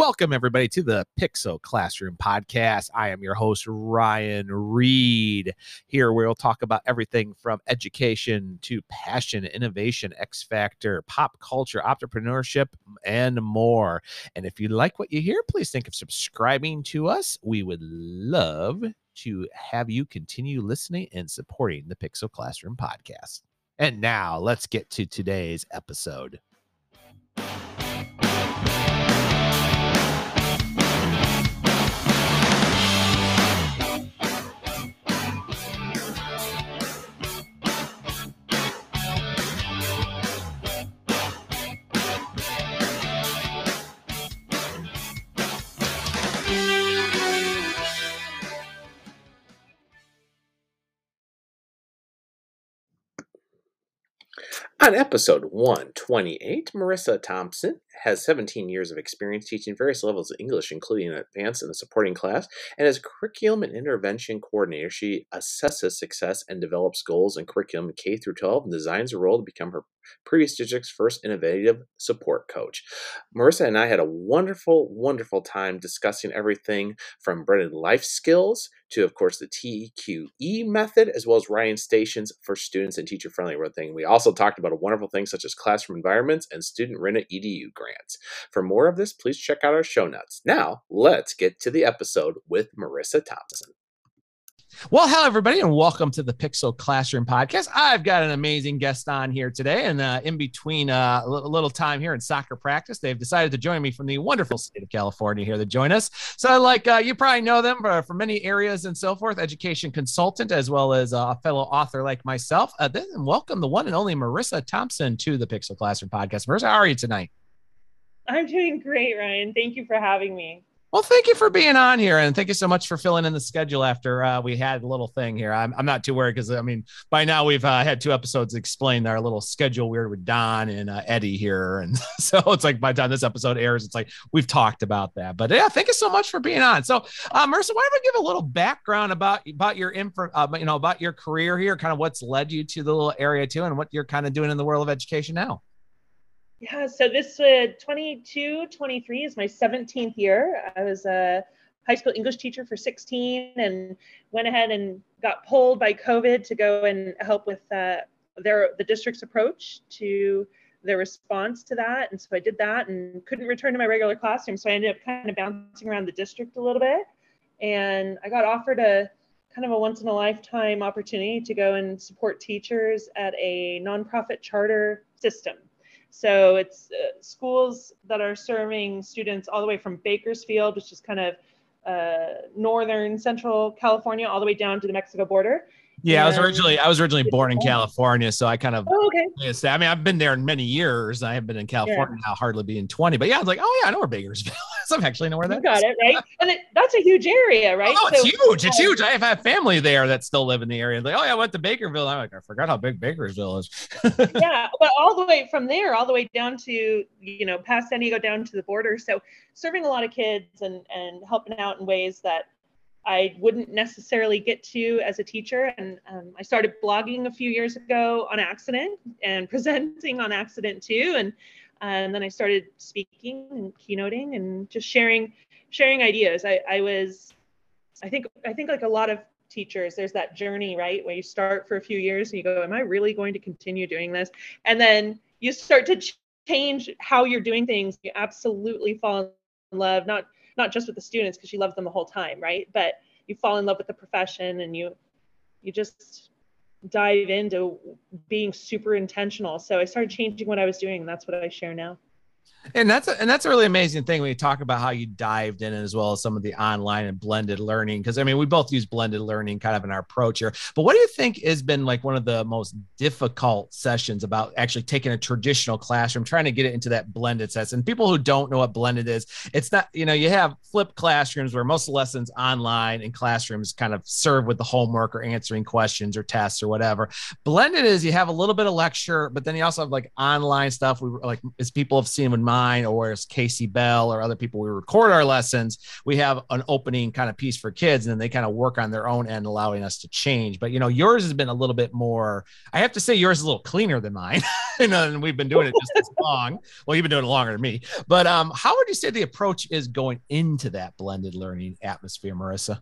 Welcome, everybody, to the Pixel Classroom Podcast. I am your host, Ryan Reed. Here, we'll talk about everything from education to passion, innovation, X Factor, pop culture, entrepreneurship, and more. And if you like what you hear, please think of subscribing to us. We would love to have you continue listening and supporting the Pixel Classroom Podcast. And now, let's get to today's episode. On episode 128, Marisa Thompson has 17 years of experience teaching various levels of English, including advanced and the supporting class, and as curriculum and intervention coordinator, she assesses success and develops goals in curriculum K through 12 and designs a role to become her previous district's first innovative support coach. Marisa and I had a wonderful, wonderful time discussing everything from blended life skills to, of course, the TQE method, as well as Ryan stations for students and teacher friendly road thing. We also talked about a wonderful thing such as classroom environments and student rented EDU grants. For more of this, please check out our show notes. Now, let's get to the episode with Marisa Thompson. Well, hello, everybody, and welcome to the Pixel Classroom Podcast. I've got an amazing guest on here today, and uh, in between uh, a little time here in soccer practice, they've decided to join me from the wonderful state of California here to join us. So, like uh, you probably know them for, for, many areas and so forth, education consultant as well as a fellow author like myself. Uh, then welcome the one and only Marisa Thompson to the Pixel Classroom Podcast. Marisa, how are you tonight? I'm doing great, Ryan. Thank you for having me. Well, thank you for being on here, and thank you so much for filling in the schedule after uh, we had a little thing here. I'm, I'm not too worried because I mean, by now we've uh, had two episodes explain our little schedule weird with Don and uh, Eddie here, and so it's like by the time this episode airs, it's like we've talked about that. But yeah, thank you so much for being on. So, uh, Marisa, why don't we give a little background about about your info, uh, you know, about your career here, kind of what's led you to the little area too, and what you're kind of doing in the world of education now. Yeah, so this uh, 22, 23 is my 17th year. I was a high school English teacher for 16 and went ahead and got pulled by COVID to go and help with uh, their the district's approach to their response to that. And so I did that and couldn't return to my regular classroom. So I ended up kind of bouncing around the district a little bit. And I got offered a kind of a once in a lifetime opportunity to go and support teachers at a nonprofit charter system. So it's uh, schools that are serving students all the way from Bakersfield, which is kind of uh, northern central California, all the way down to the Mexico border. Yeah, I was originally I was originally born in California, so I kind of oh, okay. I mean, I've been there in many years. I have been in California yeah. now, hardly being twenty. But yeah, I was like, oh yeah, I know where Bakersfield is. I'm actually know where that. You got is. it right, and it, that's a huge area, right? Oh, it's huge. It's uh, huge. I have had family there that still live in the area. Like, oh yeah, I went to Bakerville. I'm like, I forgot how big Bakersville is. yeah, but all the way from there, all the way down to you know past San Diego, down to the border. So serving a lot of kids and and helping out in ways that I wouldn't necessarily get to as a teacher. And um, I started blogging a few years ago on accident and presenting on accident too. And, and then I started speaking and keynoting and just sharing sharing ideas. I, I was, I think, I think like a lot of teachers, there's that journey, right? Where you start for a few years and you go, am I really going to continue doing this? And then you start to change how you're doing things. You absolutely fall in love, not not just with the students because she loves them the whole time, right? But you fall in love with the profession and you you just dive into being super intentional. So I started changing what I was doing, and that's what I share now. And that's a, and that's a really amazing thing when you talk about how you dived in as well as some of the online and blended learning. Because I mean, we both use blended learning kind of in our approach here. But what do you think has been like one of the most difficult sessions about actually taking a traditional classroom, trying to get it into that blended sets? And people who don't know what blended is, it's not you know you have flipped classrooms where most lessons online and classrooms kind of serve with the homework or answering questions or tests or whatever. Blended is you have a little bit of lecture, but then you also have like online stuff. We like as people have seen with mine or as Casey Bell or other people, we record our lessons. We have an opening kind of piece for kids, and then they kind of work on their own end, allowing us to change. But you know, yours has been a little bit more. I have to say, yours is a little cleaner than mine. You know, and we've been doing it just as long. Well, you've been doing it longer than me. But um, how would you say the approach is going into that blended learning atmosphere, Marisa?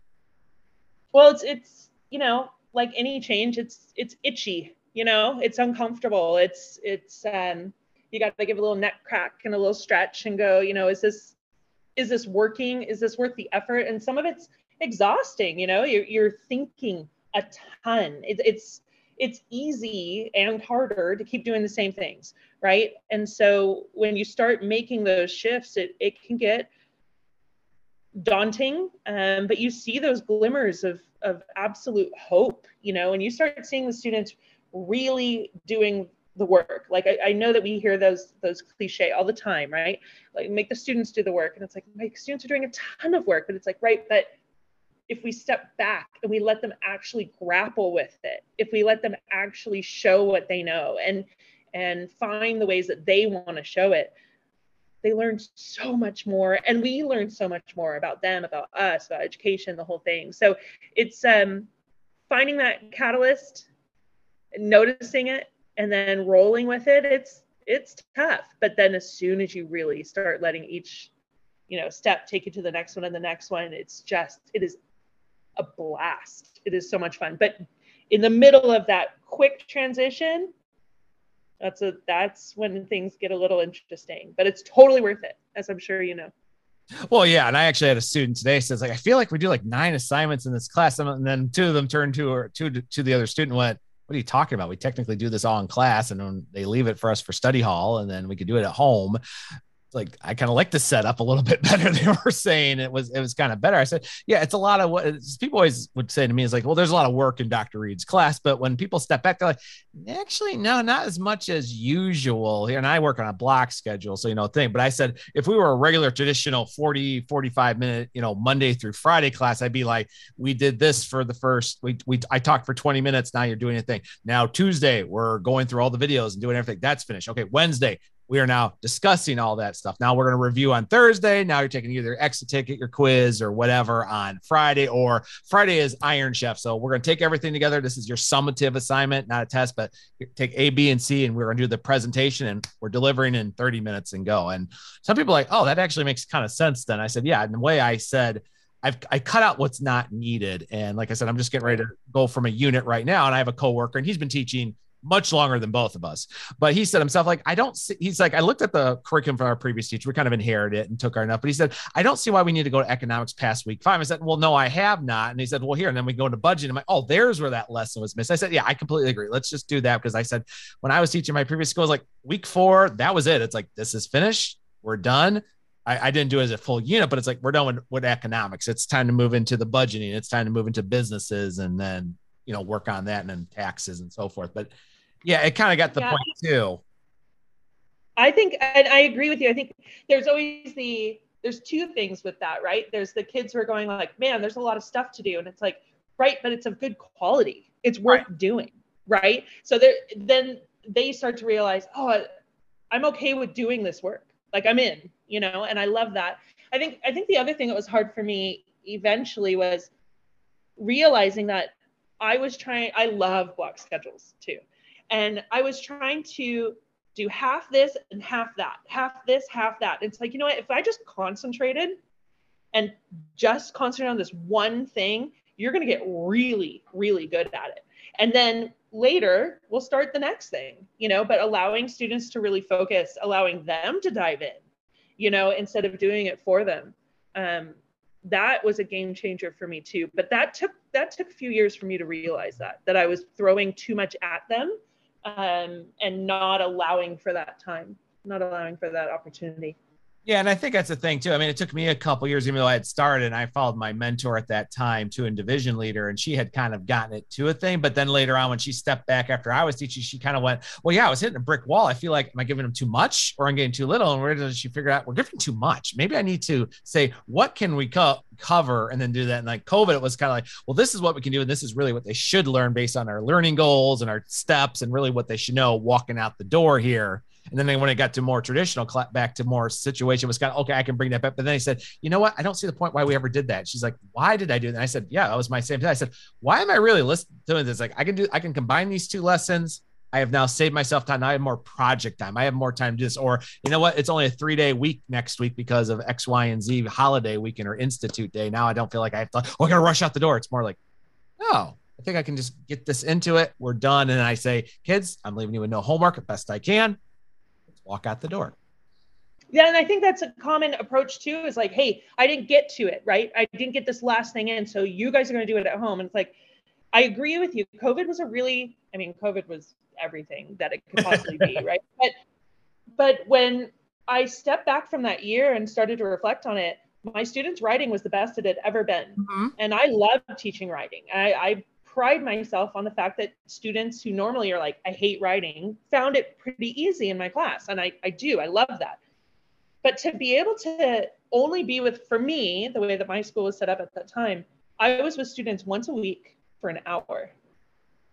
Well, it's it's you know like any change, it's it's itchy. You know, it's uncomfortable. It's it's um you got to give a little neck crack and a little stretch and go. You know, is this is this working? Is this worth the effort? And some of it's exhausting. You know, you're you're thinking a ton. It, it's it's easy and harder to keep doing the same things, right? And so when you start making those shifts, it it can get daunting um, but you see those glimmers of of absolute hope you know and you start seeing the students really doing the work. Like I, I, know that we hear those those cliche all the time right? Like make the students do the work. And it's like my students are doing a ton of work. But it's like right but if we step back and we let them actually grapple with it if we let them actually show what they know and and find the ways that they want to show it they learn so much more. And we learn so much more about them about us about education the whole thing. So it's um finding that catalyst noticing it and then rolling with it it's it's tough. But then as soon as you really start letting each you know step take you to the next one and the next one it's just it is a blast. It is so much fun. But in the middle of that quick transition that's a that's when things get a little interesting. But it's totally worth it as i'm sure you know. Well yeah and i actually had a student today says like i feel like we do like nine assignments in this class. And then two of them turned to or two to the other student went what are you talking about? We technically do this all in class and then they leave it for us for study hall and then we could do it at home like I kind of like the setup a little bit better. They were saying it was it was kind of better. I said, yeah, it's a lot of what people always would say to me is like, well, there's a lot of work in Dr. Reed's class, but when people step back, they're like, actually, no, not as much as usual. And I work on a block schedule, so you know thing. But I said if we were a regular traditional 40, 45 minute, you know, Monday through Friday class, I'd be like, we did this for the first we we I talked for 20 minutes. Now you're doing a thing. Now Tuesday, we're going through all the videos and doing everything. That's finished. Okay, Wednesday, we are now discussing all that stuff. Now we're going to review on Thursday. Now you're taking either exit ticket, your quiz, or whatever on Friday, or Friday is Iron Chef. So we're going to take everything together. This is your summative assignment, not a test, but take A, B, and C, and we're going to do the presentation and we're delivering in 30 minutes and go. And some people are like, oh, that actually makes kind of sense then. I said, yeah. And the way I said, I've I cut out what's not needed. And like I said, I'm just getting ready to go from a unit right now. And I have a coworker and he's been teaching much longer than both of us. But he said himself, like, I don't see, he's like, I looked at the curriculum from our previous teacher. We kind of inherited it and took our enough. But he said, I don't see why we need to go to economics past week five. I said, Well, no, I have not. And he said, Well, here. And then we go into budget. I'm like, Oh, there's where that lesson was missed. I said, Yeah, I completely agree. Let's just do that. Because I said, when I was teaching my previous school, was like week four, that was it. It's like, this is finished. We're done. I, I, didn't do it as a full unit, but it's like we're done with, with economics. It's time to move into the budgeting. It's time to move into businesses and then, you know, work on that and then taxes and so forth. But yeah, it kind of got the yeah. point too. I think, and I agree with you. I think there's always the there's two things with that, right? There's the kids who are going like, man, there's a lot of stuff to do, and it's like, right, but it's of good quality. It's worth right. doing, right? So there, then they start to realize, oh, I'm okay with doing this work. Like I'm in, you know, and I love that. I think I think the other thing that was hard for me eventually was realizing that I was trying. I love block schedules too. And I was trying to do half this and half that, half this, half that. It's like, you know what? If I just concentrated and just concentrate on this one thing, you're going to get really, really good at it. And then later, we'll start the next thing, you know, but allowing students to really focus, allowing them to dive in, you know, instead of doing it for them. Um, that was a game changer for me too. But that took that took a few years for me to realize that that I was throwing too much at them um, and not allowing for that time, not allowing for that opportunity. Yeah, and I think that's the thing too. I mean, it took me a couple years, even though I had started, and I followed my mentor at that time to a division leader, and she had kind of gotten it to a thing. But then later on, when she stepped back after I was teaching, she kind of went, "Well, yeah, I was hitting a brick wall. I feel like am I giving them too much, or I'm getting too little?" And where does she figure out we're giving too much? Maybe I need to say what can we co- cover, and then do that. And like COVID, it was kind of like, well, this is what we can do, and this is really what they should learn based on our learning goals and our steps, and really what they should know walking out the door here And then when it got to more traditional, back to more situation, was kind of okay. I can bring that back. But then he said, you know what? I don't see the point why we ever did that. She's like, why did I do that? And I said, yeah, that was my same thing. I said, why am I really listening to this? Like, I can do, I can combine these two lessons. I have now saved myself time. Now I have more project time. I have more time to do this. Or you know what? It's only a three day week next week because of X, Y, and Z holiday weekend or institute day. Now I don't feel like I have to. Oh, I gotta rush out the door. It's more like, no, I think I can just get this into it. We're done. And I say, kids, I'm leaving you with no homework best I can. Let's walk out the door. Yeah, and I think that's a common approach too. Is like, hey, I didn't get to it, right? I didn't get this last thing in, so you guys are going to do it at home. And it's like, I agree with you. COVID was a really, I mean, COVID was everything that it could possibly be, right? But but when I stepped back from that year and started to reflect on it, my students' writing was the best it had ever been. Mm-hmm. And I love teaching writing. I, I pride myself on the fact that students who normally are like, I hate writing, found it pretty easy in my class. And I, I do, I love that. But to be able to only be with, for me, the way that my school was set up at that time, I was with students once a week for an hour.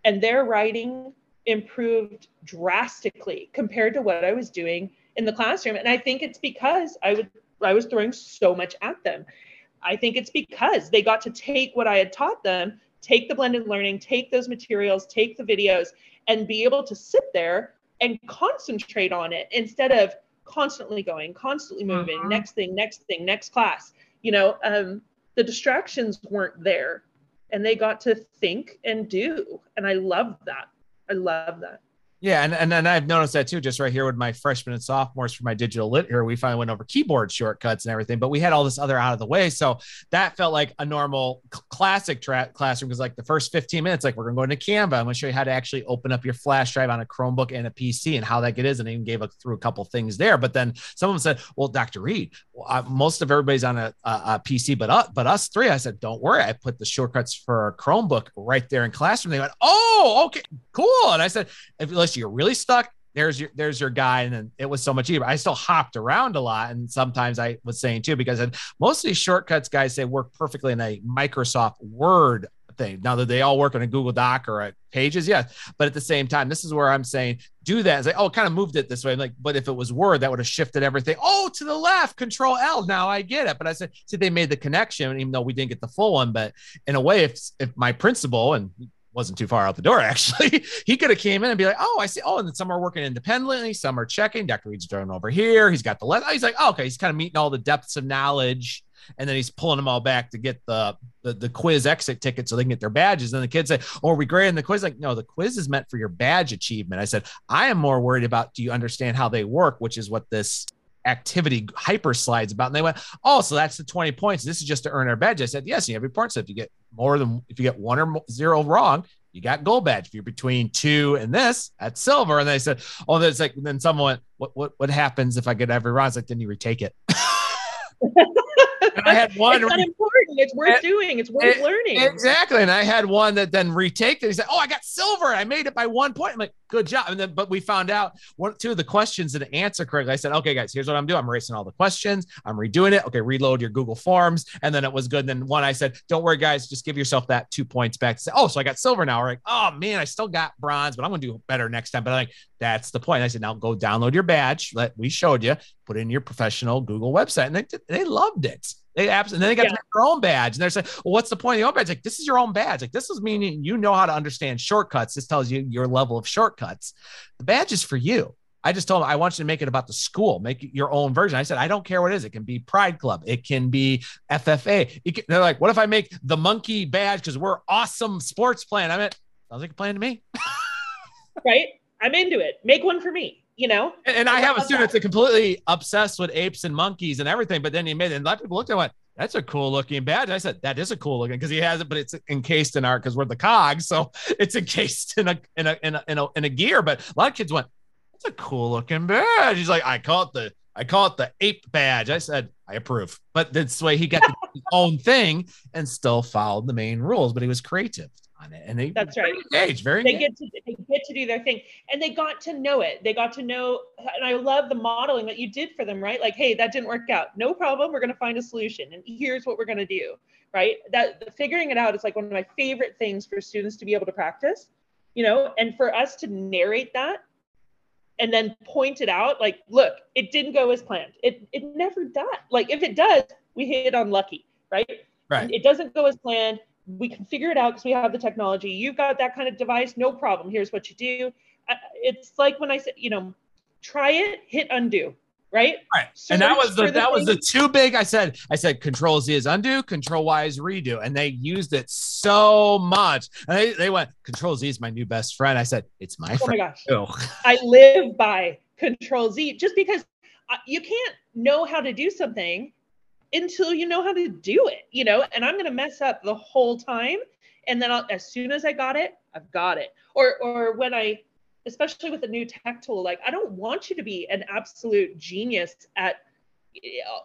And their writing improved drastically compared to what I was doing in the classroom. And I think it's because I would I was throwing so much at them. I think it's because they got to take what I had taught them, take the blended learning, take those materials, take the videos, and be able to sit there and concentrate on it instead of constantly going, constantly moving, uh-huh. next thing, next thing, next class. You know, um, the distractions weren't there and they got to think and do. And I love that. I love that. Yeah, and, and and I've noticed that too, just right here with my freshmen and sophomores for my digital lit here. We finally went over keyboard shortcuts and everything, but we had all this other out of the way. So that felt like a normal classic tra- classroom because like the first 15 minutes, like we're gonna go into Canva. I'm gonna show you how to actually open up your flash drive on a Chromebook and a PC and how that get is. And I even gave a, through a couple things there. But then some of them said, Well, Dr. Reed, most of everybody's on a, a, a PC, but us, but us three. I said, Don't worry, I put the shortcuts for Chromebook right there in classroom. They went, Oh, okay, cool. And I said, unless you're really stuck, there's your there's your guy. And then it was so much easier. I still hopped around a lot. And sometimes I was saying too, because most of these shortcuts guys say work perfectly in a Microsoft Word thing. Now that they all work on a Google Doc or a Pages, yes. But at the same time, this is where I'm saying do that. It's like, oh, kind of moved it this way. I'm like, but if it was Word, that would have shifted everything. Oh, to the left, Control L. Now I get it. But I said, see, they made the connection, even though we didn't get the full one. But in a way, if if my principal and wasn't too far out the door actually. He could have came in and be like oh i see. Oh and then some are working independently some are checking. Dr reed's doing over here. He's got the left oh, he's like oh, okay. He's kind of meeting all the depths of knowledge. And then he's pulling them all back to get the, the the, quiz exit ticket so they can get their badges. And the kids say, "Oh, are we grading the quiz?" Like, no, the quiz is meant for your badge achievement. I said, I am more worried about do you understand how they work, which is what this activity hyper slides about. And they went, oh, so that's the 20 points. This is just to earn our badge. I said, yes, you have your points. So if you get more than, if you get one or zero wrong, you got gold badge. If you're between two and this, that's silver. And they said, oh, there's like, then someone went, what, what, what happens if I get every round? It's like, then you retake it. I had one. It's not important. It's worth doing. It's worth it, learning. Exactly. And I had one that then retaked it. He said, "Oh, I got silver. I made it by one point." I'm like, "Good job." And then, but we found out one, two of the questions didn't answer correctly. I said, "Okay, guys, here's what I'm doing. I'm erasing all the questions. I'm redoing it. Okay, reload your Google Forms." And then it was good. And then one, I said, "Don't worry, guys. Just give yourself that two points back." Say, "Oh, so I got silver now." We're like, "Oh man, I still got bronze, but I'm gonna do better next time." But I'm like, "That's the point." I said, "Now go download your badge. Let we showed you. Put in your professional Google website." And they they loved it. They absolutely, and then they got yeah. their own badge, and they're saying, "Well, what's the point of the own badge?" Like, this is your own badge. Like, this is meaning you know how to understand shortcuts. This tells you your level of shortcuts. The badge is for you. I just told them I want you to make it about the school, make it your own version. I said, I don't care what it is. It can be Pride Club, it can be FFA. Can, they're like, what if I make the monkey badge because we're awesome sports plan? I mean, sounds like a plan to me. right? I'm into it. Make one for me you know. And, and I have a student that's completely obsessed with apes and monkeys and everything. But then he made it, and a lot of people looked at it went, that's a cool looking badge. I said, that is a cool looking because he has it, but it's encased in art because we're the cogs. So it's encased in a, in a, in a, in a, in a gear. But a lot of kids went, that's a cool looking badge. He's like, I call it the, I call it the ape badge. I said, I approve. But this way he got his own thing and still followed the main rules, but he was creative on it. And they that's right. Engaged, very they engaged. get to they get to do their thing. And they got to know it. They got to know and I love the modeling that you did for them, right? Like, hey, that didn't work out. No problem. We're gonna find a solution. And here's what we're gonna do. Right. That the figuring it out is like one of my favorite things for students to be able to practice, you know, and for us to narrate that and then point it out like look it didn't go as planned it it never does like if it does we hit unlucky right Right. it doesn't go as planned we can figure it out because we have the technology you've got that kind of device no problem here's what you do it's like when i said you know try it hit undo right Right. and that was the for that was the two big. I said I said Control Z is undo, Control Y is redo, and they used it so much. And they, they went Control Z is my new best friend. I said it's my friend. oh my gosh. I live by Control Z just because uh, you can't know how to do something until you know how to do it, you know. And I'm going to mess up the whole time, and then I'll, as soon as I got it, I've got it. Or or when I, especially with a new tech tool, like I don't want you to be an absolute genius at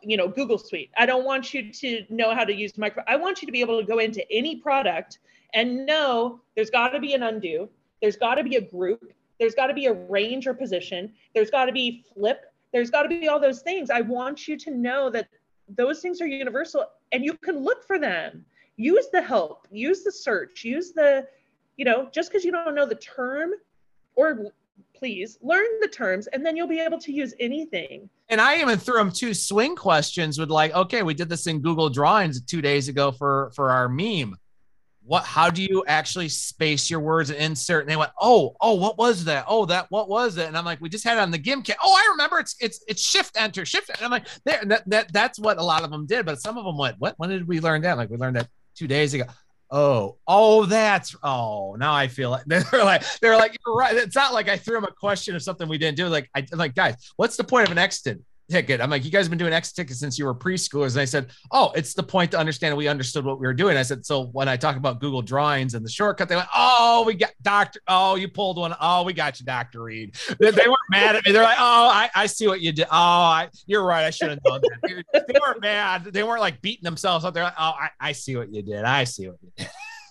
you know google suite i don't want you to know how to use micro i want you to be able to go into any product and know there's got to be an undo there's got to be a group there's got to be a range or position there's got to be flip there's got to be all those things i want you to know that those things are universal and you can look for them use the help use the search use the you know just because you don't know the term or please learn the terms and then you'll be able to use anything And I even threw them two swing questions with like, okay, we did this in Google Drawings two days ago for for our meme. What? How do you actually space your words and insert? And they went, oh, oh, what was that? Oh, that what was it? And I'm like, we just had on the Gimkit. Oh, I remember. It's it's it's Shift Enter Shift. And I'm like, there. That, that that's what a lot of them did. But some of them went, what? When did we learn that? Like we learned that two days ago. Oh, oh, that's oh. Now I feel like they're like they're like you're right. It's not like I threw them a question of something we didn't do. Like I, like guys, what's the point of an exit ticket? I'm like, you guys have been doing X tickets since you were preschoolers. And I said, oh, it's the point to understand we understood what we were doing. I said, so when I talk about Google Drawings and the shortcut, they went, oh, we got Doctor. Oh, you pulled one. Oh, we got you, Doctor Reed. They, they weren't mad at me. They're like, oh, I, I see what you did. Oh, I, you're right. I should have known that. They, they weren't mad. They weren't like beating themselves up. They're like, oh, I, I see what you did. I see what you did.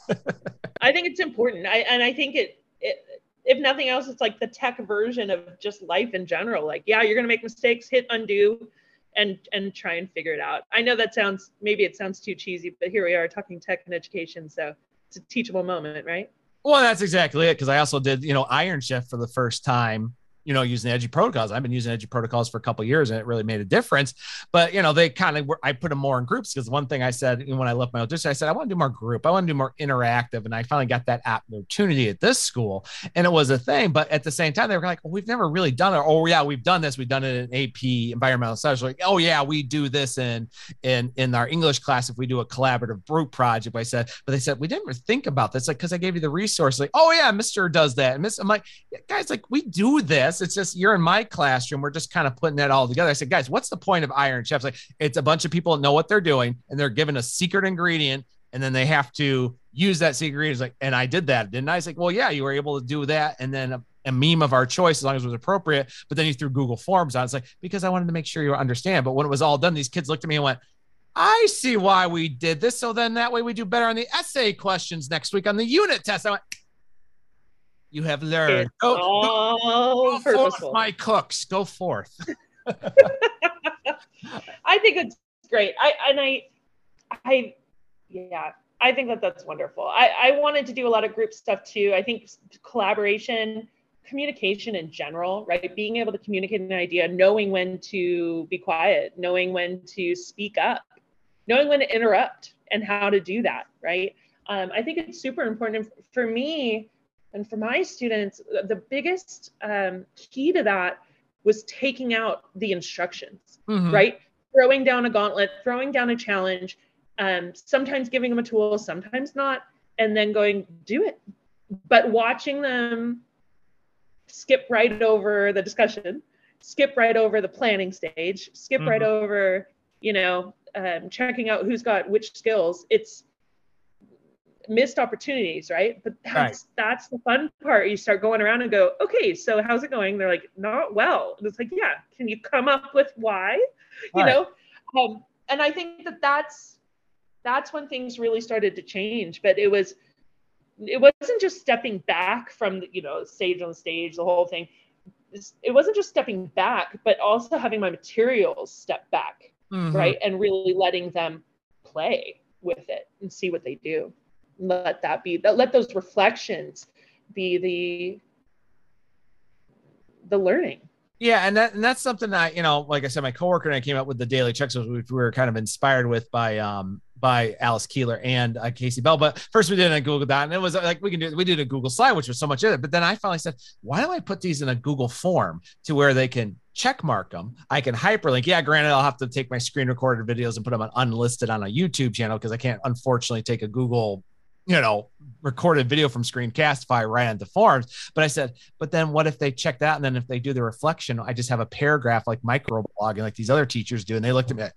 I think it's important. I and I think it, it if nothing else, it's like the tech version of just life in general. Like, yeah, you're gonna make mistakes, hit undo, and and try and figure it out. I know that sounds maybe it sounds too cheesy, but here we are talking tech and education, so it's a teachable moment, right? Well, that's exactly it. Because I also did, you know, Iron Chef for the first time. You know, using EduProtocols. I've been using EduProtocols for a couple years, and it really made a difference. But you know, they kind of were. I put them more in groups because one thing I said when I left my old district, I said I want to do more group. I want to do more interactive, and I finally got that opportunity at this school, and it was a thing. But at the same time, they were like, well, "We've never really done it." Oh yeah, we've done this. We've done it in AP Environmental studies Like, oh yeah, we do this in in in our English class if we do a collaborative group project. I said, but they said we didn't think about this, like because I gave you the resource. Like, oh yeah, Mister does that, and Miss, I'm like, yeah, guys, like we do this. It's just you're in my classroom. We're just kind of putting that all together. I said, guys, what's the point of Iron Chefs? Like, it's a bunch of people know what they're doing, and they're given a secret ingredient, and then they have to use that secret ingredient. Like, and I did that, didn't I? It's like, well, yeah, you were able to do that, and then. A, a meme of our choice as long as it was appropriate, but then you threw Google Forms on. It's like because I wanted to make sure you understand. But when it was all done, these kids looked at me and went, I see why we did this. So then that way we do better on the essay questions next week on the unit test. I went, you have learned. It's Go, go, go forth, my cooks. Go forth. I think it's great. I and I, I, yeah, I think that that's wonderful. I I wanted to do a lot of group stuff too. I think collaboration, communication in general, right? Being able to communicate an idea, knowing when to be quiet, knowing when to speak up, knowing when to interrupt, and how to do that, right? Um, I think it's super important for me and for my students. The biggest um, key to that was taking out the instructions Mhm. right? Throwing down a gauntlet, throwing down a challenge, um, sometimes giving them a tool, sometimes not, and then going, do it. But watching them skip right over the discussion, skip right over the planning stage, skip right over, you know, um, checking out who's got which skills. It's missed opportunities, right? But that's that's the fun part. You start going around and go, okay, so how's it going? They're like, not well. And it's like, yeah, can you come up with why? You know, um, and I think that that's that's when things really started to change. But it was it wasn't just stepping back from you know stage on stage, the whole thing. It wasn't just stepping back, but also having my materials step back, Mhm. right, and really letting them play with it and see what they do. Let that be that. Let those reflections be the the learning. Yeah, and that and that's something that you know, like I said, my coworker and I came up with the daily checks, which we were kind of inspired with by um by Alice Keeler and uh, Casey Bell. But first we did on Google Doc, and it was like we can do we did a Google slide, which was so much in it. But then I finally said, why don't I put these in a Google form to where they can check mark them? I can hyperlink. Yeah, granted, I'll have to take my screen recorded videos and put them on unlisted on a YouTube channel because I can't unfortunately take a Google you know, recorded video from Screencastify right onto forms. But I said, but then what if they check that and then if they do the reflection, I just have a paragraph like microblogging like these other teachers do, and they looked at me like,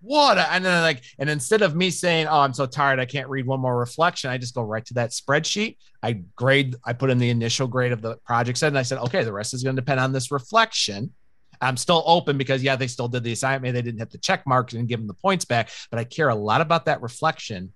what? And then like, and instead of me saying, oh, I'm so tired, I can't read one more reflection, I just go right to that spreadsheet. I grade, I put in the initial grade of the project set, and I said, okay, the rest is going to depend on this reflection. I'm still open because yeah, they still did the assignment. They didn't hit the check marks and give them the points back, but I care a lot about that reflection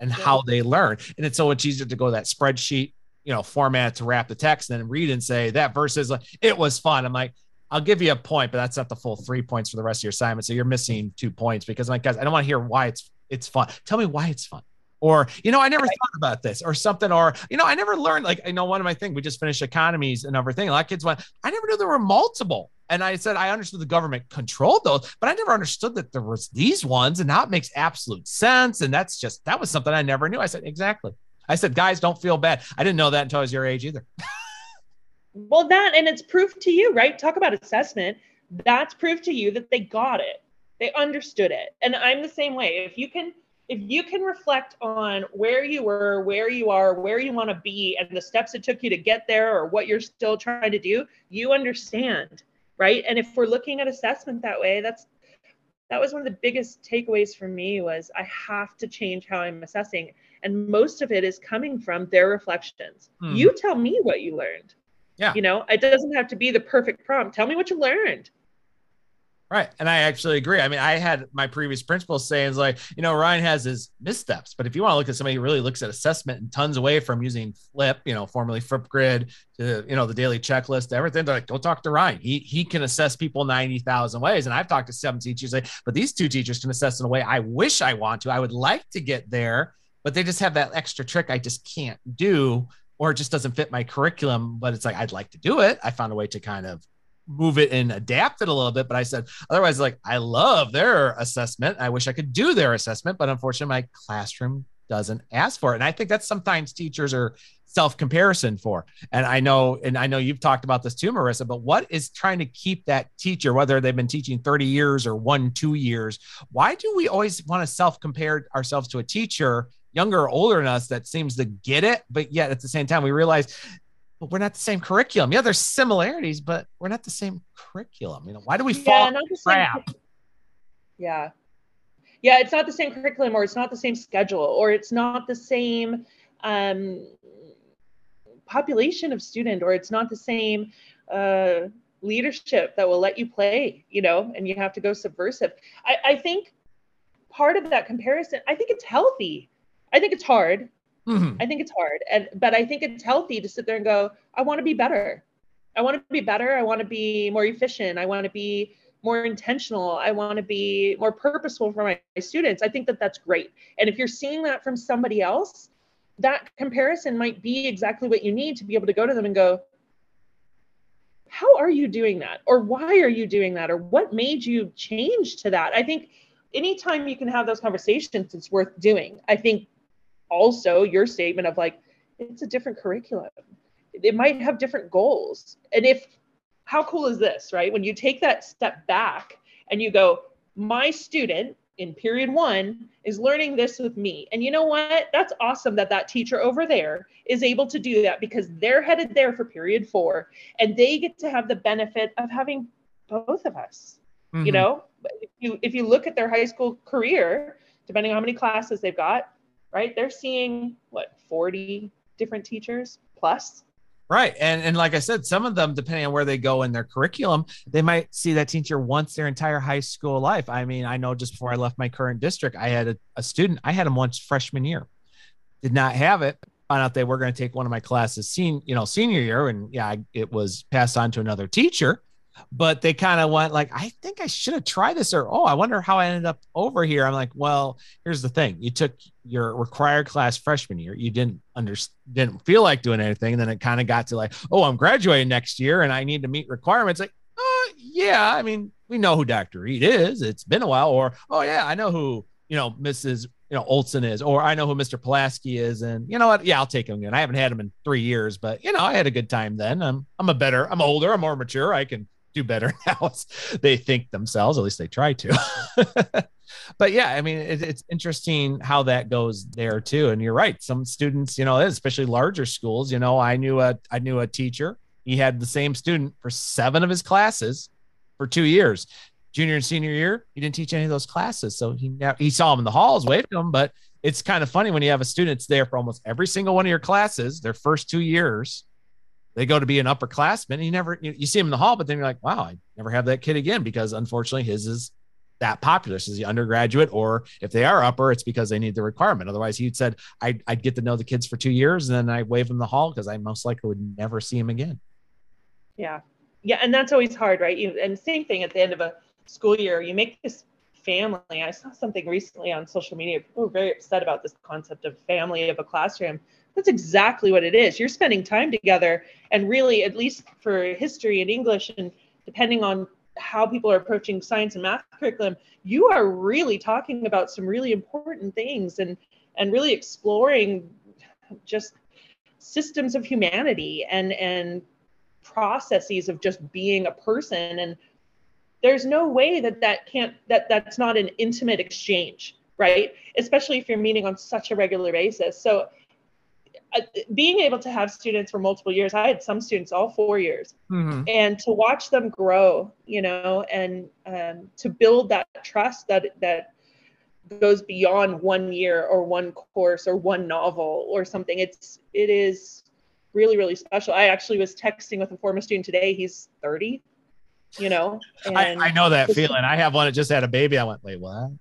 and how they learn. And it's so much easier to go that spreadsheet, you know, format to wrap the text and then read and say that versus like uh, it was fun. I'm like, I'll give you a point, but that's not the full three points for the rest of your assignment. So you're missing two points because I'm like, guys, I don't want to hear why it's it's fun. Tell me why it's fun. Or, you know, I never thought about this or something, or, you know, I never learned like I know one of my things, we just finished economies and everything. A lot of kids went, I never knew there were multiple. And I said, I understood the government controlled those, but I never understood that there was these ones. And now it makes absolute sense. And that's just, that was something I never knew. I said, exactly. I said, guys, don't feel bad. I didn't know that until I was your age either. well, that, and it's proof to you, right? Talk about assessment. That's proof to you that they got it. They understood it. And I'm the same way. If you can, if you can reflect on where you were, where you are, where you want to be, and the steps it took you to get there or what you're still trying to do, you understand right? And if we're looking at assessment that way that's that was one of the biggest takeaways for me was i have to change how i'm assessing and most of it is coming from their reflections. Hmm. you tell me what you learned. Yeah. You know it doesn't have to be the perfect prompt. Tell me what you learned Right. And I actually agree. I mean, I had my previous principal saying, like, you know, Ryan has his missteps, but if you want to look at somebody who really looks at assessment and tons away from using Flip, you know, formerly Flipgrid to, you know, the daily checklist, everything, they're like, go talk to Ryan. He, he can assess people 90,000 ways. And I've talked to some teachers, like, but these two teachers can assess in a way I wish I want to. I would like to get there, but they just have that extra trick I just can't do or it just doesn't fit my curriculum, but it's like, I'd like to do it. I found a way to kind of move it and adapt it a little bit. But I said, otherwise, like, I love their assessment. I wish I could do their assessment, but unfortunately, my classroom doesn't ask for it. And I think that's sometimes teachers are self comparison for. And I know, and I know you've talked about this too, Marisa, but what is trying to keep that teacher, whether they've been teaching 30 years or one, two years, why do we always want to self compare ourselves to a teacher? younger or older than us that seems to get it but yet at the same time we realize but we're not the same curriculum. Yeah, there's similarities, but we're not the same curriculum. You know, why do we fall yeah, trap? Yeah. Yeah, it's not the same curriculum or it's not the same schedule or it's not the same um, population of student or it's not the same uh, leadership that will let you play, you know, and you have to go subversive. I, I think part of that comparison, I think it's healthy. I think it's hard. Mm-hmm. I think it's hard. And but I think it's healthy to sit there and go, I want to be better. I want to be better. I want to be more efficient. I want to be more intentional. I want to be more purposeful for my, my students. I think that that's great. And if you're seeing that from somebody else, that comparison might be exactly what you need to be able to go to them and go, how are you doing that? Or why are you doing that? Or what made you change to that? I think anytime you can have those conversations, it's worth doing. I think also your statement of like it's a different curriculum. It might have different goals. And if how cool is this right? When you take that step back and you go my student in period one is learning this with me. And you know what? That's awesome that that teacher over there is able to do that because they're headed there for period four and they get to have the benefit of having both of us mm-hmm. you know? If you if you look at their high school career depending on how many classes they've got right? They're seeing what 40 different teachers plus. Right. And and like I said, some of them, depending on where they go in their curriculum, they might see that teacher once their entire high school life. I mean, I know just before I left my current district, I had a, a student, I had him once freshman year. Did not have it. Found out they were going to take one of my classes senior, you know, senior year. And yeah, it was passed on to another teacher. But they kind of went like, I think I should have tried this, or oh, I wonder how I ended up over here. I'm like, well, here's the thing: you took your required class freshman year, you didn't under didn't feel like doing anything, and then it kind of got to like, oh, I'm graduating next year, and I need to meet requirements. Like, uh, yeah, I mean, we know who Dr. Reed is. It's been a while, or oh yeah, I know who you know Mrs. You know Olson is, or I know who Mr. Pulaski is, and you know what? Yeah, I'll take him again. I haven't had him in three years, but you know I had a good time then. I'm I'm a better, I'm older, I'm more mature. I can do better now. they think themselves, at least they try to. but yeah, I mean, it, it's interesting how that goes there too. And you're right. Some students, you know, especially larger schools, you know, I knew a, I knew a teacher. He had the same student for seven of his classes for two years. Junior and senior year, he didn't teach any of those classes. So he now he saw him in the halls, waved him. But it's kind of funny when you have a student that's there for almost every single one of your classes, their first two years, they go to be an upperclassman. You never you, you, see him in the hall, but then you're like, wow, I never have that kid again because unfortunately his is that popular. So is the undergraduate, or if they are upper, it's because they need the requirement. Otherwise, he said I'd, I'd get to know the kids for two years and then I wave him the hall because I most likely would never see him again. Yeah, yeah, and that's always hard, right? You, and same thing at the end of a school year, you make this family. I saw something recently on social media. People were very upset about this concept of family of a classroom that's exactly what it is. You're spending time together, and really, at least for history and English, and depending on how people are approaching science and math curriculum, you are really talking about some really important things and and really exploring just systems of humanity and and processes of just being a person. And there's no way that that can't that that's not an intimate exchange right? Especially if you're meeting on such a regular basis. So being able to have students for multiple years i had some students all four years. Mm-hmm. and to watch them grow you know and um, to build that trust that that goes beyond one year or one course or one novel or something it's it is really really special. I actually was texting with a former student today. He's 30 you know I, I, know that feeling. I have one that just had a baby. I went wait what?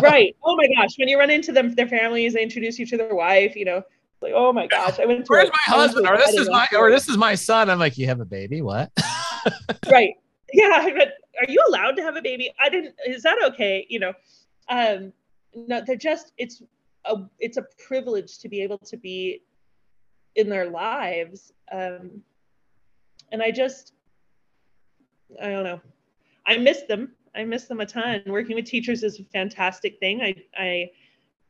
Right. Oh my gosh. When you run into them their families they introduce you to their wife you know like, oh my gosh, I went to Where's a, my husband? Or this is my or this is my son. I'm like, you have a baby? What? right. Yeah, but are you allowed to have a baby? I didn't is that okay? You know. Um no, they're just it's a it's a privilege to be able to be in their lives. Um and I just I don't know. I miss them. I miss them a ton. Working with teachers is a fantastic thing. I I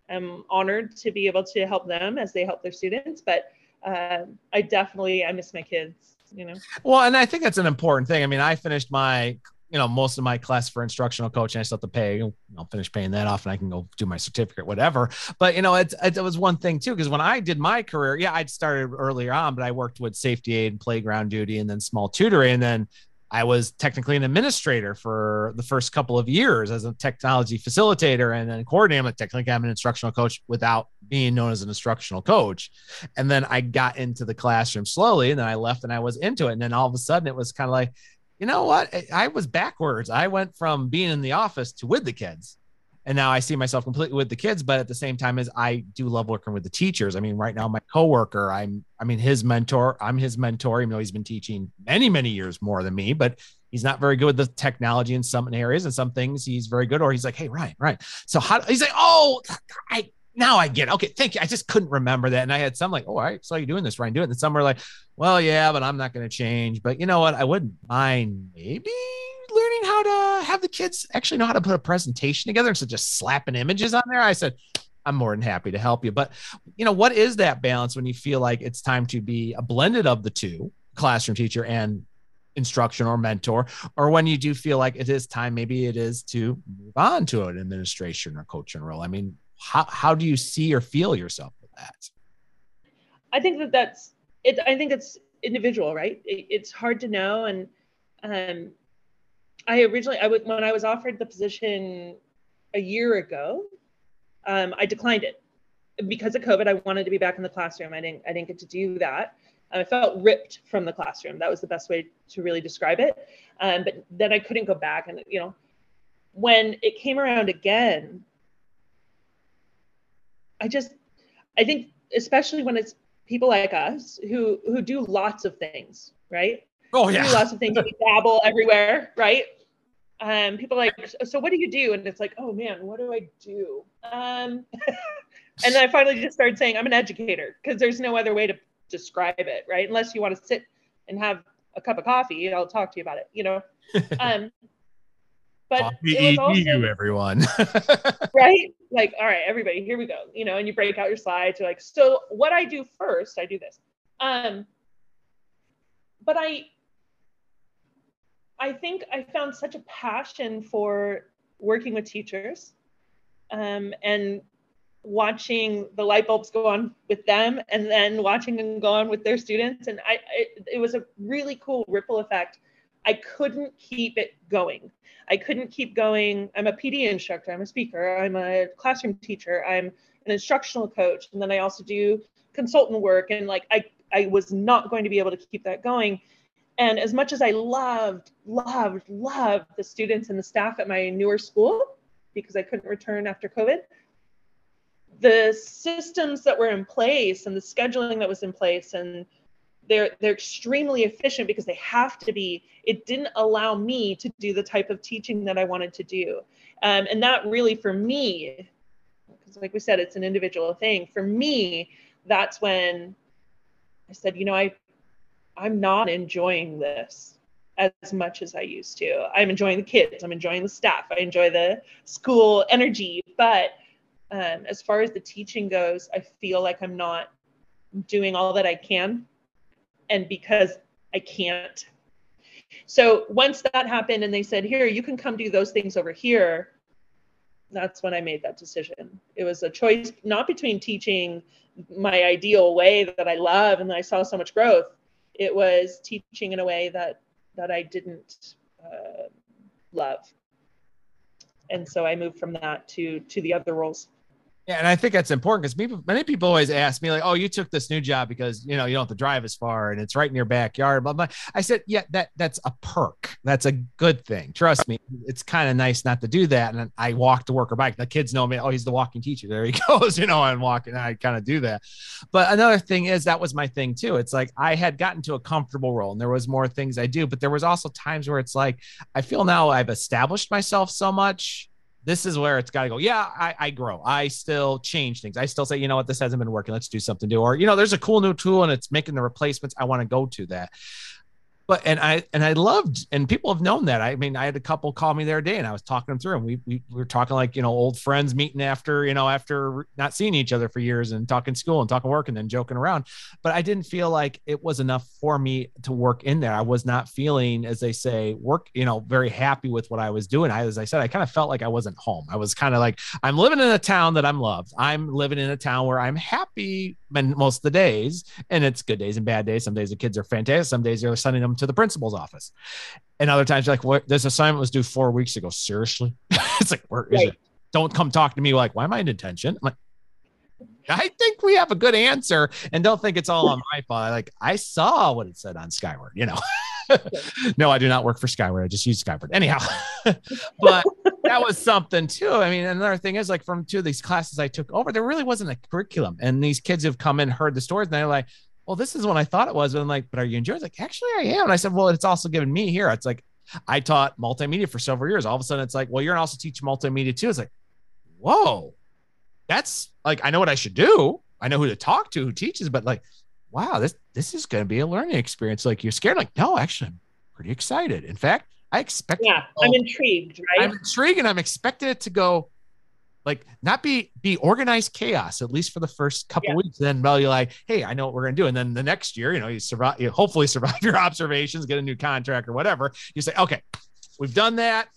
am honored to be able to help them as they help their students. But uh, I definitely I miss my kids. You know. Well, and I think that's an important thing. I mean, I finished my you know most of my class for instructional coaching. I still have to pay. I'll finish paying that off, and I can go do my certificate, whatever. But you know, it, it was one thing too, because when I did my career, yeah, I'd started earlier on, but I worked with safety aid and playground duty, and then small tutoring, and then I was technically an administrator for the first couple of years as a technology facilitator and then coordinator. Technically, I'm an instructional coach without being known as an instructional coach. And then I got into the classroom slowly, and then I left and I was into it. And then all of a sudden, it was kind of like, you know what? I was backwards. I went from being in the office to with the kids and now I see myself completely with the kids, but at the same time as I do love working with the teachers. I mean, right now my coworker, I'm I mean his mentor, I'm his mentor, even though he's been teaching many, many years more than me, but he's not very good with the technology in some areas and some things he's very good, or he's like, hey, Ryan, right. So how he's like, oh, I now I get it. Okay, thank you. I just couldn't remember that. And I had some like, oh, I saw you doing this, Ryan, do it. And some were like, well, yeah, but I'm not going to change. But you know what? I wouldn't mind maybe how to have the kids actually know how to put a presentation together instead of just slapping images on there. I said, I'm more than happy to help you. But you know, what is that balance when you feel like it's time to be a blended of the two, classroom teacher and instruction or mentor, or when you do feel like it is time, maybe it is to move on to an administration or coaching role. I mean, how how do you see or feel yourself with that? I think that that's it. I think it's individual, right? It, it's hard to know, and um, I originally, I would when I was offered the position a year ago, um, I declined it because of COVID. I wanted to be back in the classroom. I didn't, I didn't get to do that. I felt ripped from the classroom. That was the best way to really describe it. Um, but then I couldn't go back, and you know, when it came around again, I just, I think, especially when it's people like us who who do lots of things, right? Oh do yeah. lots of things. We dabble everywhere, right? Um, people are like, so what do you do? And it's like, oh man, what do I do? Um, and then I finally just started saying I'm an educator because there's no other way to describe it, right? Unless you want to sit and have a cup of coffee, I'll talk to you about it, you know. Um, but Coffee it was also you, everyone. right? Like, all right, everybody, here we go. You know, and you break out your slides. You're like, so what I do first, I do this. Um, but I, I think I found such a passion for working with teachers, um, and watching the light bulbs go on with them, and then watching them go on with their students, and I, it, it was a really cool ripple effect. I couldn't keep it going. I couldn't keep going. I'm a PD instructor, I'm a speaker, I'm a classroom teacher, I'm an instructional coach, and then I also do consultant work. And like I, I was not going to be able to keep that going. And as much as I loved, loved, loved the students and the staff at my newer school, because I couldn't return after COVID, the systems that were in place and the scheduling that was in place and they're they're extremely efficient because they have to be. It didn't allow me to do the type of teaching that i wanted to do. Um, and that really for me because like we said it's an individual thing. For me that's when i said you know i i'm not enjoying this as much as i used to i'm enjoying the kids i'm enjoying the staff i enjoy the school energy but um, as far as the teaching goes i feel like i'm not doing all that i can and because I can't. So once that happened and they said, here, you can come do those things over here, that's when I made that decision. It was a choice not between teaching my ideal way that I love and that I saw so much growth. It was teaching in a way that that I didn't uh, love. And so I moved from that to to the other roles. Yeah, and I think that's important because people, many people always ask me like, "Oh, you took this new job because you know you don't have to drive as far and it's right in your backyard." Blah blah. I said, "Yeah, that that's a perk. That's a good thing. Trust me, it's kind of nice not to do that." And I walk to work or bike. The kids know me. Oh, he's the walking teacher. There he goes. You know, I'm walking. I kind of do that. But another thing is that was my thing too. It's like I had gotten to a comfortable role and there was more things I do, but there was also times where it's like I feel now I've established myself so much this is where it's got to go. Yeah, I, I grow. I still change things. I still say, you know what, this hasn't been working. Let's do something new. Or, you know, there's a cool new tool and it's making the replacements. I want to go to that but and I and I loved and people have known that. I mean, I had a couple call me the other day and I was talking them through and we, we, we were talking like, you know, old friends meeting after, you know, after not seeing each other for years and talking school and talking work and then joking around. But I didn't feel like it was enough for me to work in there. I was not feeling, as they say, work, you know, very happy with what I was doing. I, as I said, I kind of felt like I wasn't home. I was kind of like, I'm living in a town that I'm loved. I'm living in a town where I'm happy most of the days. And it's good days and bad days. Some days the kids are fantastic. Some days they're sending them to the principal's office. And other times, like, what this assignment was due four weeks ago. Seriously? it's like, where is right. it? Don't come talk to me like, why am I in detention? I'm like, I think we have a good answer and don't think it's all on my fault. Like, I saw what it said on Skyward, you know. no, I do not work for Skyward. I just use Skyward. Anyhow, but that was something too. I mean, another thing is like from two of these classes I took over, there really wasn't a curriculum. And these kids have come in, heard the stories, and they're like, well, this is what I thought it was. But I'm like, but are you enjoying? It's like, actually, I am. And I said, well, it's also given me here. It's like, I taught multimedia for several years. All of a sudden, it's like, well, you're also teaching multimedia too. It's like, whoa, that's like, I know what I should do. I know who to talk to who teaches, but like, wow, this this is going to be a learning experience. Like, you're scared. Like, no, actually, I'm pretty excited. In fact, I expect. Yeah, I'm intrigued. Right. I'm intrigued, and I'm expecting it to go like not be be organized chaos at least for the first couple yeah. weeks. Then well you're like hey i know what we're going to do. And then the next year you know you survive you hopefully survive your observations get a new contract or whatever. You say okay we've done that.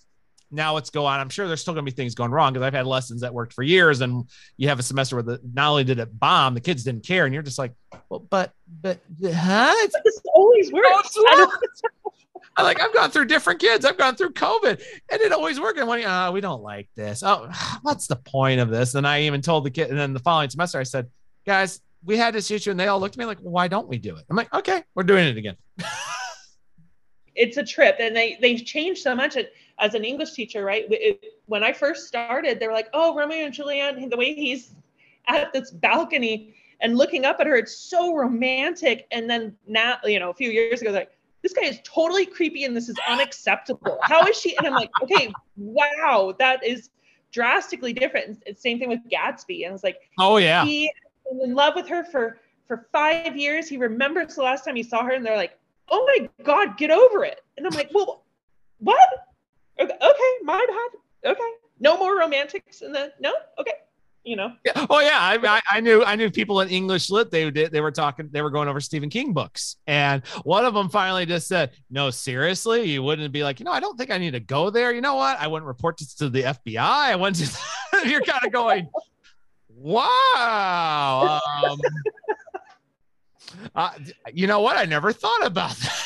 Now let's go on. I'm sure there's still going to be things going wrong because i've had lessons that worked for years and you have a semester where the not only did it bomb the kids didn't care and you're just like well but but huh? This always works I like I've gone through different kids. I've gone through COVID, and it always worked. And when oh, we don't like this. Oh, what's the point of this? And I even told the kid. And then the following semester, I said, guys, we had this issue, and they all looked at me like, well, why don't we do it? I'm like, okay, we're doing it again. it's a trip, and they they've changed so much. As an English teacher, right? It, when I first started, they were like, oh, Romeo and Juliet, the way he's at this balcony and looking up at her, it's so romantic. And then now, you know, a few years ago, like this guy is totally creepy and this is unacceptable. How is she? And I'm like, okay, wow, that is drastically different. It's same thing with Gatsby. And I was like, oh yeah, he in love with her for for five years. He remembers the last time he saw her, and they're like, oh my god, get over it. And I'm like, well, what? Okay, my bad. Okay, no more romantics. And then no, okay, you know. Yeah. Oh yeah, I, I, knew I knew people in English lit. They did they were talking they were going over Stephen King books, and one of them finally just said, "No, seriously, you wouldn't be like, you know, I don't think I need to go there. You know what? I wouldn't report this to the FBI. I went to. you're kind of going, wow. Um, uh, you know what? I never thought about that.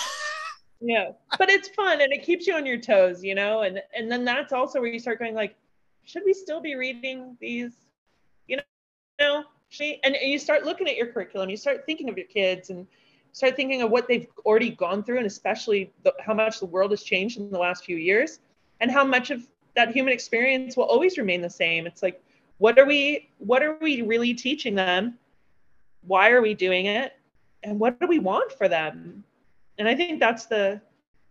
yeah, but it's fun and it keeps you on your toes, you know, and and then that's also where you start going like, should we still be reading these know, she and, you start looking at your curriculum, you start thinking of your kids and start thinking of what they've already gone through and especially the, how much the world has changed in the last few years and how much of that human experience will always remain the same. It's like, what are we what are we really teaching them? Why are we doing it? And what do we want for them? And I think that's the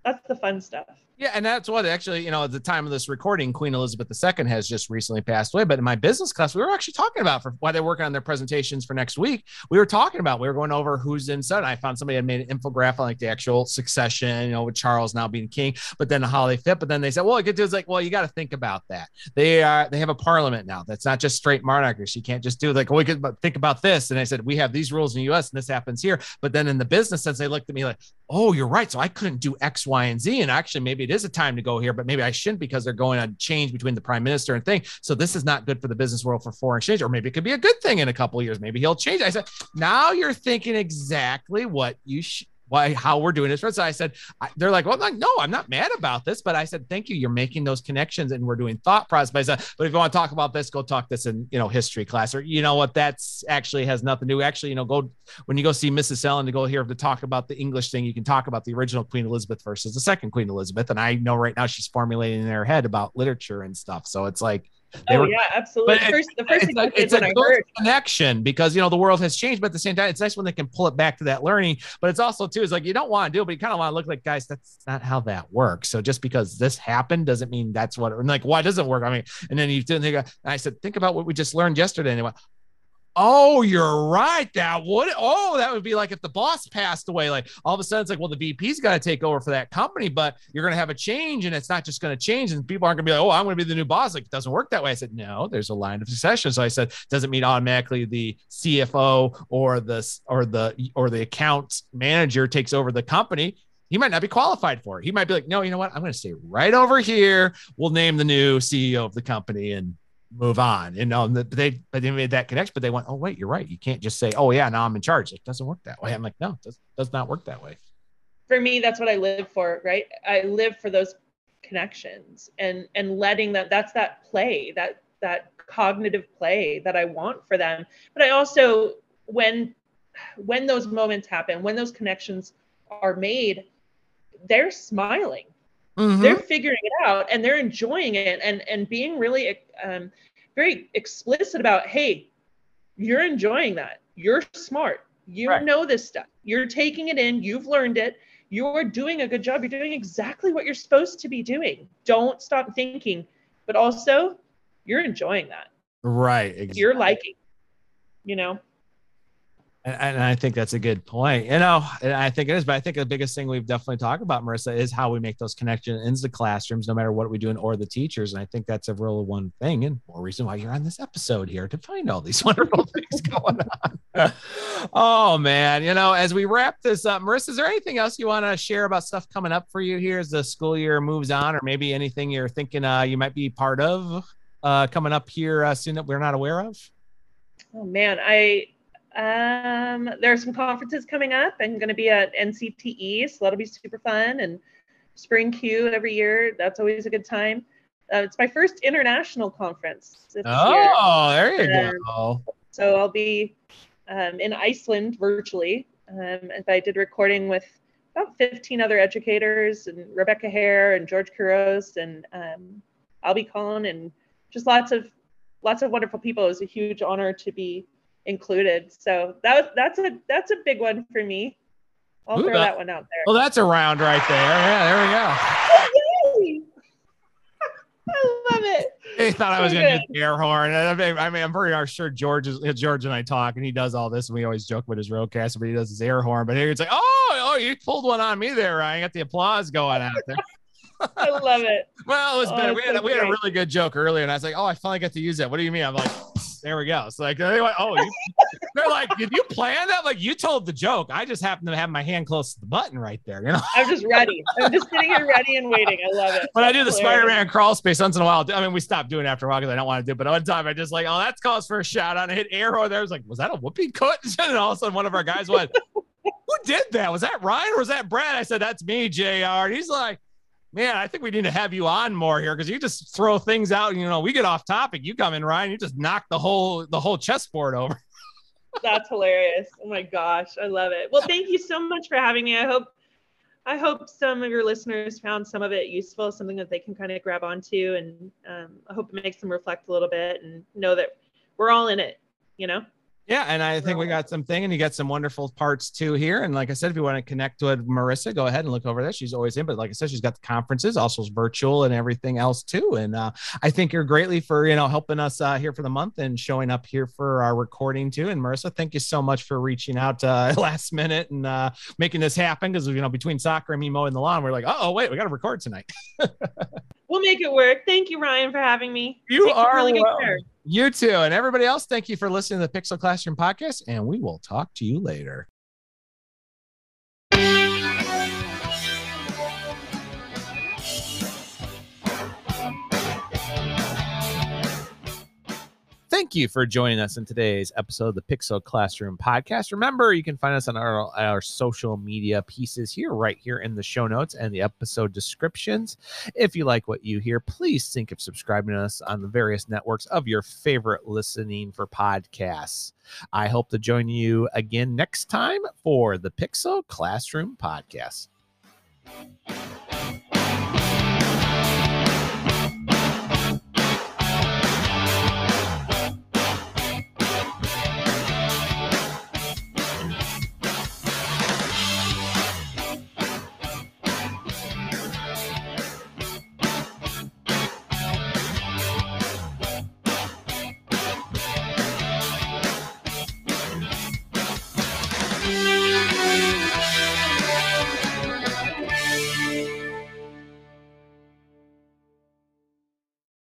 that's the fun stuff. Yeah, and that's what actually, you know, at the time of this recording, Queen Elizabeth II has just recently passed away. But in my business class, we were actually talking about for why they're working on their presentations for next week. We were talking about we were going over who's in son. I found somebody had made an infographic on like the actual succession, you know, with Charles now being king, but then how they fit. But then they said, well, it gets to like, well, you got to think about that. They are they have a parliament now. That's not just straight monarchy. You can't just do like, well, we could think about this. And I said, we have these rules in the U.S. and this happens here. But then in the business sense, they looked at me like, oh, you're right. So I couldn't do X, Y, and Z. And actually, maybe it is a time to go here, but maybe I shouldn't because they're going on change between the prime minister and thing. So this is not good for the business world for foreign exchange, or maybe it could be a good thing in a couple years. Maybe he'll change. I said, now you're thinking exactly what you should why how we're doing this. So I said, I, they're like, well, like, no, I'm not mad about this, but I said, thank you. You're making those connections, and we're doing thought process. But if you want to talk about this, go talk this in you know history class, or you know what, that's actually has nothing to do. Actually, you know, go when you go see Mrs. Ellen to go here to talk about the English thing, you can talk about the original Queen Elizabeth versus the second Queen Elizabeth, and I know right now she's formulating in her head about literature and stuff. So it's like they oh were, yeah, absolutely. The first, the first thing a, it's a good connection because you know the world has changed, but at the same time, it's nice when they can pull it back to that learning. But it's also too is like you don't want to do it, but you kind of want to look like guys. That's not how that works. So just because this happened doesn't mean that's what. And like why does it work? I mean, and then you didn't think. I said, think about what we just learned yesterday. And they went, Oh, you're right. That would oh, that would be like if the boss passed away. Like all of a sudden, it's like, well, the VP's got to take over for that company, but you're going to have a change, and it's not just going to change, and people aren't going to be like, oh, I'm going to be the new boss. Like it doesn't work that way. I said, no, there's a line of succession. So I said, doesn't mean automatically the CFO or the or the or the account manager takes over the company he might not be qualified for it. He might be like, no, you know what? I'm going to stay right over here. We'll name the new CEO of the company and move on. You know, they but they made that connection, but they went, oh wait, you're right. You can't just say, oh yeah, now I'm in charge. It doesn't work that way. I'm like, no, it does, does not work that way. For me, that's what I live for, right? I live for those connections and and letting that that's that play that that cognitive play that I want for them. But I also when when those moments happen, when those connections are made, they're smiling Mm-hmm. They're figuring it out and they're enjoying it and and being really um, very explicit about, hey, you're enjoying that. You're smart. You right. know this stuff. You're taking it in. You've learned it. You're doing a good job. You're doing exactly what you're supposed to be doing. Don't stop thinking, but also you're enjoying that. Right. Exactly. You're liking, you know. And, and, I think that's a good point. You know, and I think it is, but I think the biggest thing we've definitely talked about, Marisa, is how we make those connections into the classrooms, no matter what we're doing, or the teachers. And I think that's a real one thing, and more reason why you're on this episode here to find all these wonderful things going on. oh man, you know, as we wrap this up, Marisa, is there anything else you want to share about stuff coming up for you here as the school year moves on, or maybe anything you're thinking uh, you might be part of uh, coming up here uh, soon that we're not aware of? Oh man, I um, there are some conferences coming up. I'm going to be at NCTE, so that'll be super fun. And Spring CUE every year. That's always a good time. Uh, it's my first international conference. oh, year. there you um, go. So I'll be um, in Iceland virtually. Um, I did recording with about 15 other educators and Rebecca Hare and George Couros and um, be calling and just lots of lots of wonderful people. It was a huge honor to be included. So that was that's a that's a big one for me. I'll Ooh, throw that- that one out there. Well, that's a round right there. Yeah, there we go. I love it. He thought I was going to do the air horn. I mean, I mean, I'm pretty sure George is George and I talk, and he does all this, and we always joke with his RODECaster, but he does his air horn. But here it's like, oh, oh, you pulled one on me there, Ryan. Got the applause going out there. I love it. Well, it was Oh, better. We had, so we had a really good joke earlier, and I was like, oh, I finally get to use that. What do you mean? I'm like, there we go. So like, they went, oh, you, they're like, did you plan that? Like, you told the joke. I just happened to have my hand close to the button right there, you know. I'm just ready. I'm just sitting here ready and waiting. I love it. When I do the Spider-Man crawl space once in a while, I mean, we stopped doing it after a while because I don't want to do. it, But one time, I just like, oh, that's calls for a shout out. I hit arrow there. I was like, was that a whoopee cut? And all of a sudden, one of our guys went, "Who did that? Was that Ryan or was that Brad?" I said, "That's me, Jr." And he's like, "Man, I think we need to have you on more here because you just throw things out. You know, we get off topic. You come in, Ryan. You just knock the whole the whole chessboard over." That's hilarious. Oh my gosh, I love it. Well, thank you so much for having me. I hope I hope some of your listeners found some of it useful, something that they can kind of grab onto, and um, I hope it makes them reflect a little bit and know that we're all in it. You know. Yeah, and I think we got something, and you got some wonderful parts too here. And like I said, if you want to connect with Marisa, go ahead and look over there. She's always in, but like I said, she's got the conferences, also virtual and everything else too. And uh, I think you're greatly for you know helping us uh, here for the month and showing up here for our recording too. And Marisa, thank you so much for reaching out uh, last minute and uh, making this happen because you know between soccer and me mowing the lawn, we're like, oh wait, we got to record tonight. We'll make it work. Thank you, Ryan, for having me. You Take are really good welcome. care. You too, and everybody else. Thank you for listening to the Pixel Classroom podcast, and we will talk to you later. Thank you for joining us in today's episode of the Pixel Classroom podcast. Remember, you can find us on our, our social media pieces here, right here in the show notes and the episode descriptions. If you like what you hear, please think of subscribing to us on the various networks of your favorite listening for podcasts. I hope to join you again next time for the Pixel Classroom podcast.